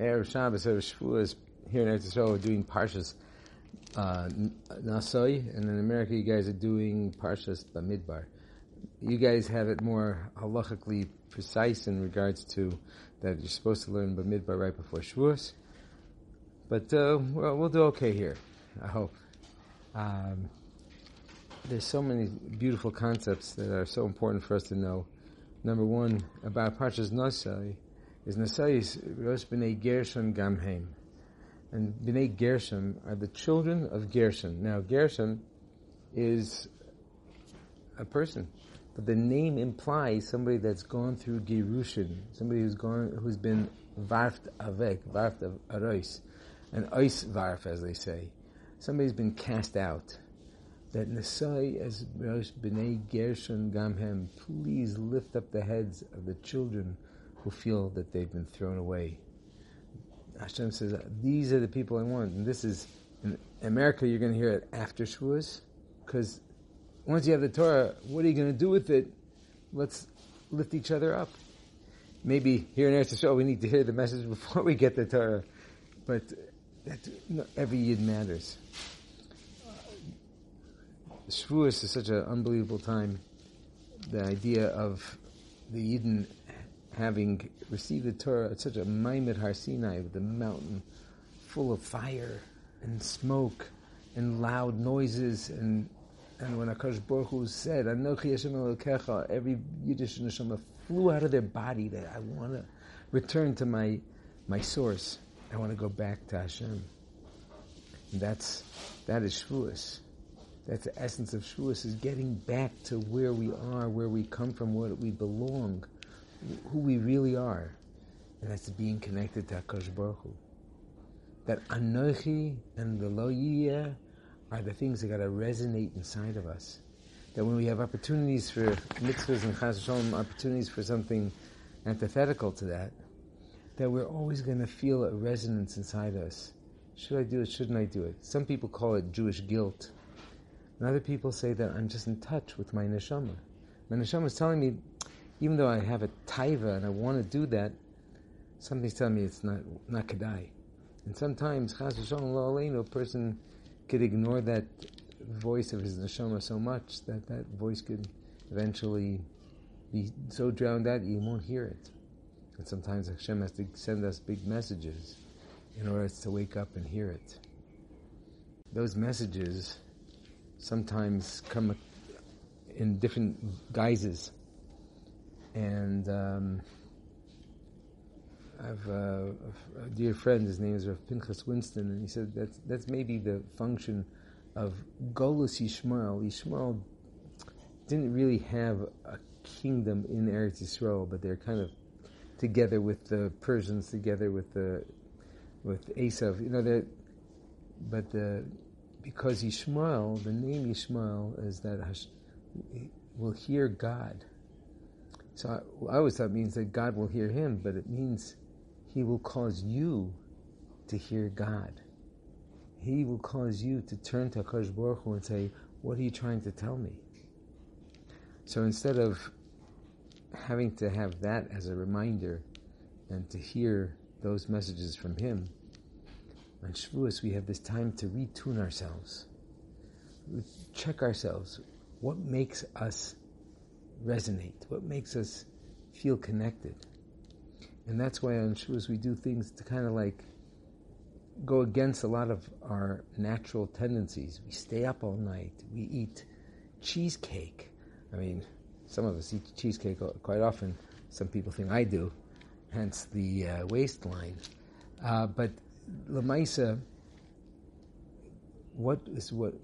Erev Shabbos, Erev Shavuos, here in Eretz we're doing Parshas uh, Nasoi, and in America, you guys are doing Parshas Bamidbar. You guys have it more halachically precise in regards to that you're supposed to learn Bamidbar right before Shavuos. But uh, well, we'll do okay here, I hope. Um, there's so many beautiful concepts that are so important for us to know. Number one, about Parshas Nasai, is Nasai Rosh B'nai Gershon Gamheim. And B'nai Gershon are the children of Gershon. Now, Gershon is a person, but the name implies somebody that's gone through Gerushin, somebody who's gone, who's been Varft Avek, Varft Arois, an oisvarf, as they say. Somebody's been cast out that Nasai as Rosh B'nai Gershon Gamhem, please lift up the heads of the children who feel that they've been thrown away. Hashem says, these are the people I want. And this is, in America, you're going to hear it after Shavuos, because once you have the Torah, what are you going to do with it? Let's lift each other up. Maybe here in Eretz Yisrael, we need to hear the message before we get the Torah, but that, every yid matters. Shavuos is such an unbelievable time. The idea of the Yidden having received the Torah at such a Maimed Har Sinai with the mountain full of fire and smoke and loud noises and and when Akash Baruch Hu said, Anochi Hashem Elokecha, every Yiddish neshama flew out of their body that I want to return to my my source. I want to go back to Hashem. And that's that is Shavuos. That's the essence of Shavuos is getting back to where we are, where we come from, where we belong, who we really are. And that's being connected to HaKadosh Baruch Hu. That Anochi and the Lo are the things that got to resonate inside of us. That when we have opportunities for mitzvahs and chas opportunities for something antithetical to that, that we're always going to feel a resonance inside us. Should I do it? Shouldn't I do it? Some people call it Jewish guilt. And other people say that I'm just in touch with my neshama. My neshama is telling me, even though I have a taiva and I want to do that, something's telling me it's not not kedai. And sometimes, chas v'shalom a person could ignore that voice of his neshama so much that that voice could eventually be so drowned out you won't hear it. And sometimes Hashem has to send us big messages in order to wake up and hear it. Those messages sometimes come in different guises. And um, I have a, a, dear friend, his name is Rav Pinchas Winston, and he said that's, that's maybe the function of Golus Yishmael. Yishmael didn't really have a kingdom in Eretz Yisrael, but they're kind of together with the Persians, together with the with Esav. You know that, but the because Yishmael, the name Yishmael is that Hash, will hear God. So I, I always thought means that God will hear him, but it means he will cause you to hear God. He will cause you to turn to Akash Baruch Hu and say, "What are you trying to tell me?" So instead of having to have that as a reminder and to hear those messages from him, on Shavuos, we have this time to retune ourselves, check ourselves. What makes us resonate? What makes us feel connected? And that's why on Shavuos we do things to kind of like go against a lot of our natural tendencies. We stay up all night. We eat cheesecake. I mean, some of us eat cheesecake quite often. Some people think I do, hence the uh, waistline. Uh, but Lamaisa, what is what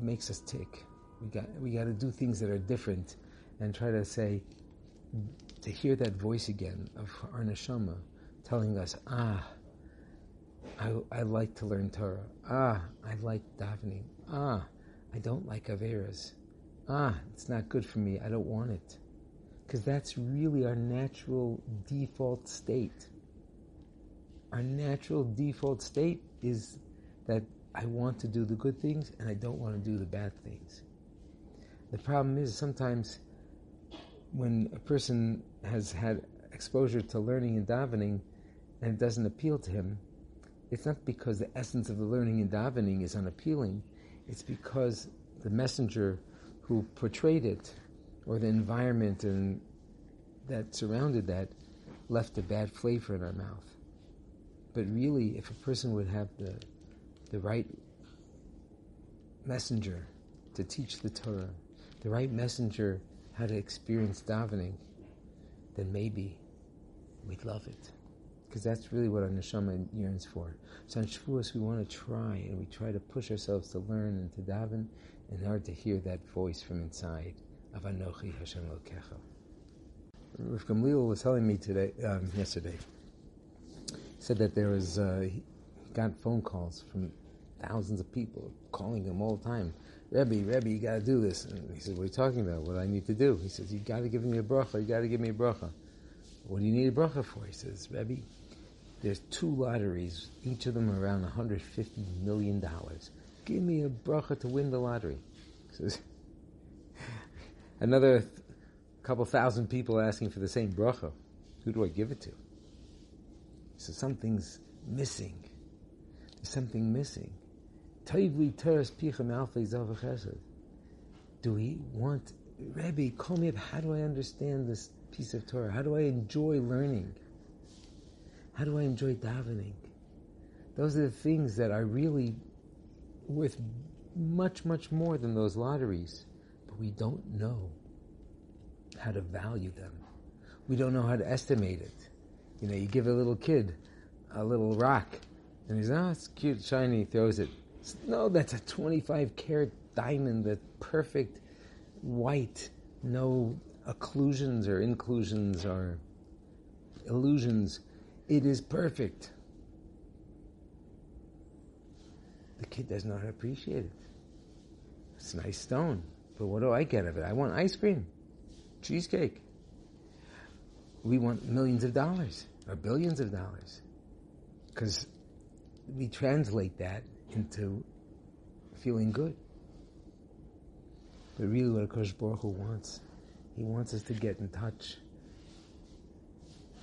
makes us tick? We got we got to do things that are different, and try to say to hear that voice again of our neshama telling us, ah, I, I like to learn Torah. Ah, I like davening. Ah, I don't like averas. Ah, it's not good for me. I don't want it. Because that's really our natural default state our natural default state is that I want to do the good things and I don't want to do the bad things. The problem is sometimes when a person has had exposure to learning and davening, and it doesn't appeal to him, it's not because the essence of the learning and davening is unappealing. It's because the messenger who portrayed it, or the environment and that surrounded that, left a bad flavor in our mouth. But really, if a person would have the the right messenger to teach the Torah, the right messenger how to experience davening, then maybe we'd love it. Because that's really what our neshama yearns for. So on Shavuos, we want to try, and we try to push ourselves to learn and to daven in order to hear that voice from inside of Anochi Hashem Lokecha. Rav Gamliel was telling me today, um, yesterday, said that there was, uh, he got phone calls from thousands of people calling him all the time. Rebbe, Rebbe, you got to do this. And he says, What are you talking about? What do I need to do? He says, You got to give me a bracha. You got to give me a bracha. What do you need a bracha for? He says, Rebbe, there's two lotteries, each of them around 150 million dollars. Give me a bracha to win the lottery. He says, Another th- couple thousand people asking for the same bracha. Who do I give it to? He says, Something's missing. There's something missing. Chesed. Do we want, Rebbe, call me up. How do I understand this piece of Torah? How do I enjoy learning? How do I enjoy davening? Those are the things that are really worth much, much more than those lotteries. But we don't know how to value them. We don't know how to estimate it. You know, you give a little kid a little rock, and he's, oh, it's cute, shiny, he throws it. No, that's a 25 carat diamond, that perfect white, no occlusions or inclusions or illusions. It is perfect. The kid does not appreciate it. It's a nice stone, but what do I get of it? I want ice cream, cheesecake. We want millions of dollars or billions of dollars because we translate that into feeling good. But really, what Akash Baruch Hu wants, he wants us to get in touch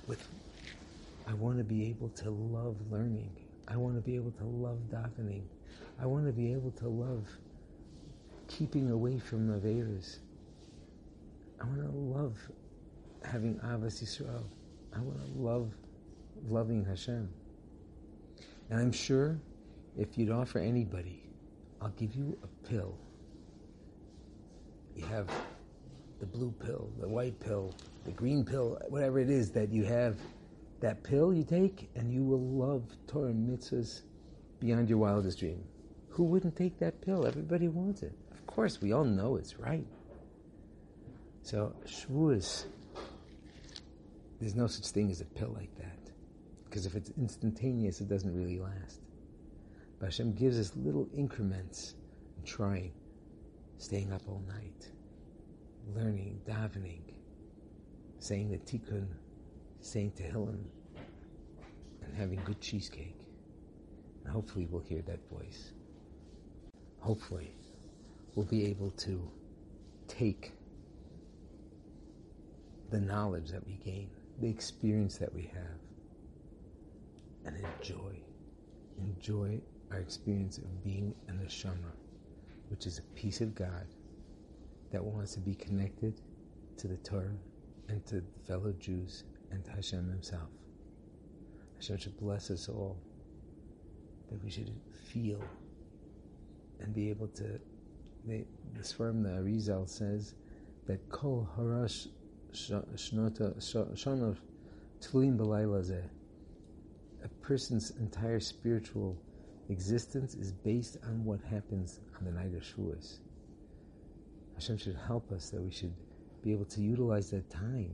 with. I want to be able to love learning. I want to be able to love davening. I want to be able to love keeping away from Averas. I want to love having Avas Yisrael. I want to love loving Hashem. And I'm sure if you'd offer anybody, I'll give you a pill. You have the blue pill, the white pill, the green pill, whatever it is that you have, that pill you take, and you will love Torah mitzvahs beyond your wildest dream. Who wouldn't take that pill? Everybody wants it. Of course, we all know it's right. So, Shavuos, there's no such thing as a pill like that. Because if it's instantaneous, it doesn't really last. But Hashem gives us little increments in trying, staying up all night, learning, davening, saying the tikkun, saying Tehillim, and having good cheesecake. And hopefully we'll hear that voice. Hopefully we'll be able to take the knowledge that we gain, the experience that we have, and enjoy. Enjoy our experience of being a neshama, which is a piece of God that wants to be connected to the Torah and to fellow Jews and to Hashem Himself. Hashem should bless us all, that we should feel and be able to. The, the Sfarim, the Arizal says that Kol Harash Shnota Shonov Tluim B'Layla A person's entire spiritual existence is based on what happens on the night of Shavuos. Hashem should help us that we should be able to utilize that time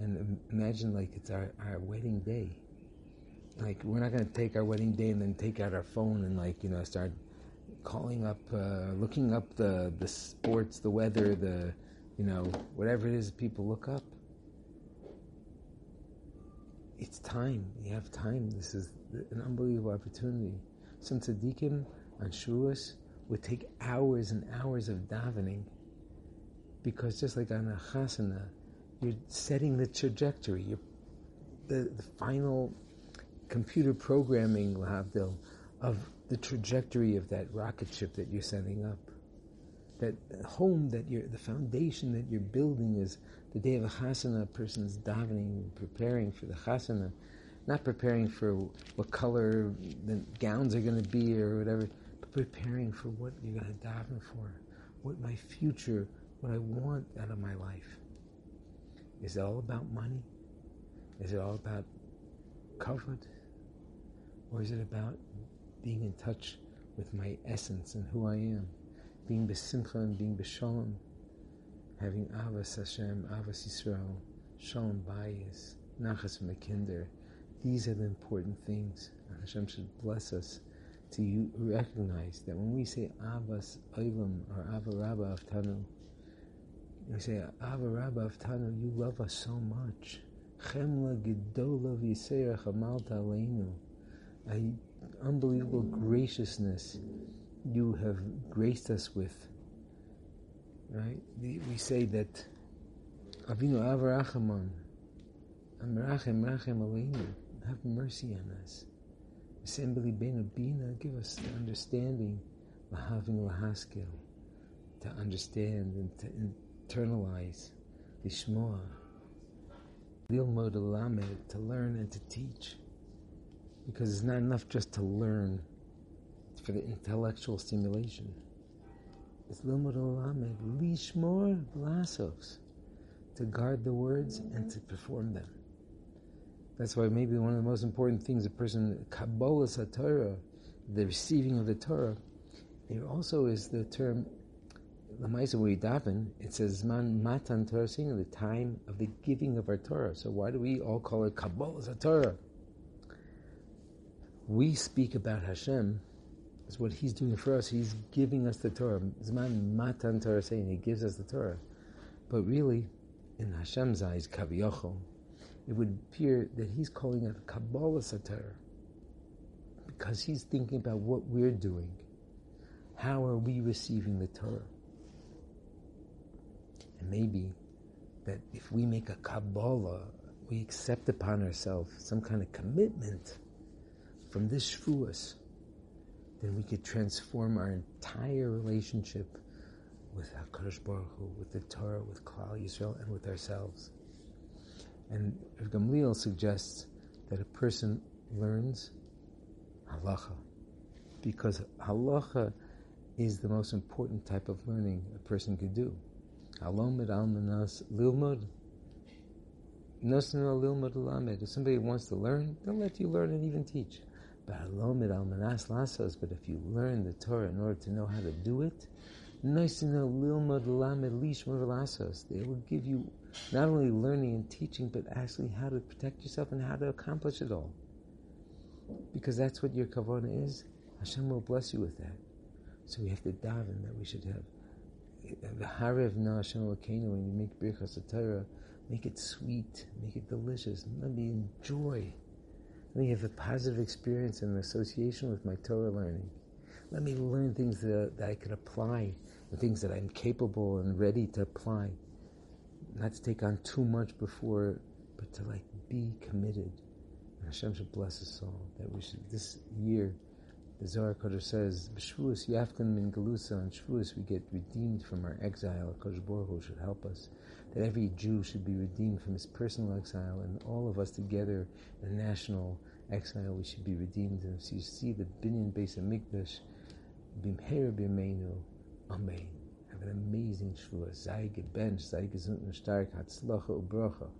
and imagine like it's our, our wedding day. Like we're not going to take our wedding day and then take out our phone and like you know start calling up, uh, looking up the the sports, the weather, the you know whatever it is people look up. It's time. You have time. This is an unbelievable opportunity. Some tzaddikim on Shavuos would take hours and hours of davening because just like on a chasana, you're setting the trajectory. You're, the, the final computer programming, Lahavdil, of the trajectory of that rocket ship that you're sending up. That home that you're, the foundation that you're building is the day of a chasana, a person's davening, preparing for the chasana, not preparing for what color the gowns are going to be or whatever, but preparing for what you're going to daven for, what my future, what I want out of my life. Is it all about money? Is it all about comfort? Or is it about being in touch with my essence and who I am? Being besimcha and being beshalom, having avas Hashem, avas Yisrael, shalom bayis, nachas mekinder. These are the important things. Hashem should bless us to recognize that when we say avas oilam or avarabba of tanu, we say avarabba of tanu, you love us so much. Chemla gedola v'yiseirach amalta aleinu. Unbelievable graciousness you have graced us with. Right? We say that Avinu Avarachaman, Amarachem Rachem Aleinu, have mercy on us. Give us the understanding, to understand and to internalize, Lishmoah, Lilmod Lamed, to learn and to teach. Because it's not enough just to learn for the intellectual stimulation. It's Lilmod Lamed, Lishmor V'laasos, to guard the words and to perform them. That's why maybe one of the most important things a person, Kabbalah Torah, the receiving of the Torah, there also is the term Lamaisa we daven, it says zman matan Torah the time of the giving of our Torah. So why do we all call it Kabbalah Torah? We speak about Hashem as what He's doing for us. He's giving us the Torah. Zman matan Torah saying He gives us the Torah. But really, in Hashem's eyes, Kaviyachol, it would appear that He's calling it Kabbalah Torah because He's thinking about what we're doing. How are we receiving the Torah? And maybe that if we make a Kabbalah, we accept upon ourselves some kind of commitment from this Shavuos, then we could transform our entire relationship with HaKadosh Baruch Hu, with the Torah, with Klal Yisrael, and with ourselves. And Gamliel suggests that a person learns halacha, because halacha is the most important type of learning a person could do. Alomid almanas lilmud. Lamed. If somebody wants to learn, they'll let you learn and even teach. But alomid almanas lasos. But if you learn the Torah in order to know how to do it, nosno lilmud lamed lishmur lasos. They will give you not only learning and teaching, but actually how to protect yourself and how to accomplish it all. Because that's what your kavana is. Hashem will bless you with that. So we have to daven that we should have the Harev Na Hashem when you make Birchas Torah, make it sweet, make it delicious. Let me enjoy. Let me have a positive experience and an association with my Torah learning. Let me learn things that, that I can apply, the things that I'm capable and ready to apply. Not to take on too much before, but to like be committed. And Hashem should bless us all. That we should this year the Zohar Kodesh says, "B'Shvuos Yafkan min Galusa." On Shavuos we get redeemed from our exile. Kodesh Baruch should help us. That every Jew should be redeemed from his personal exile, and all of us together in national exile, we should be redeemed. And so you see the binyan base of Mikdash, bimheir b'meinu, Amen. an amazing shvua. Sei bench sei gesund und stark, hat Sloche u brocha.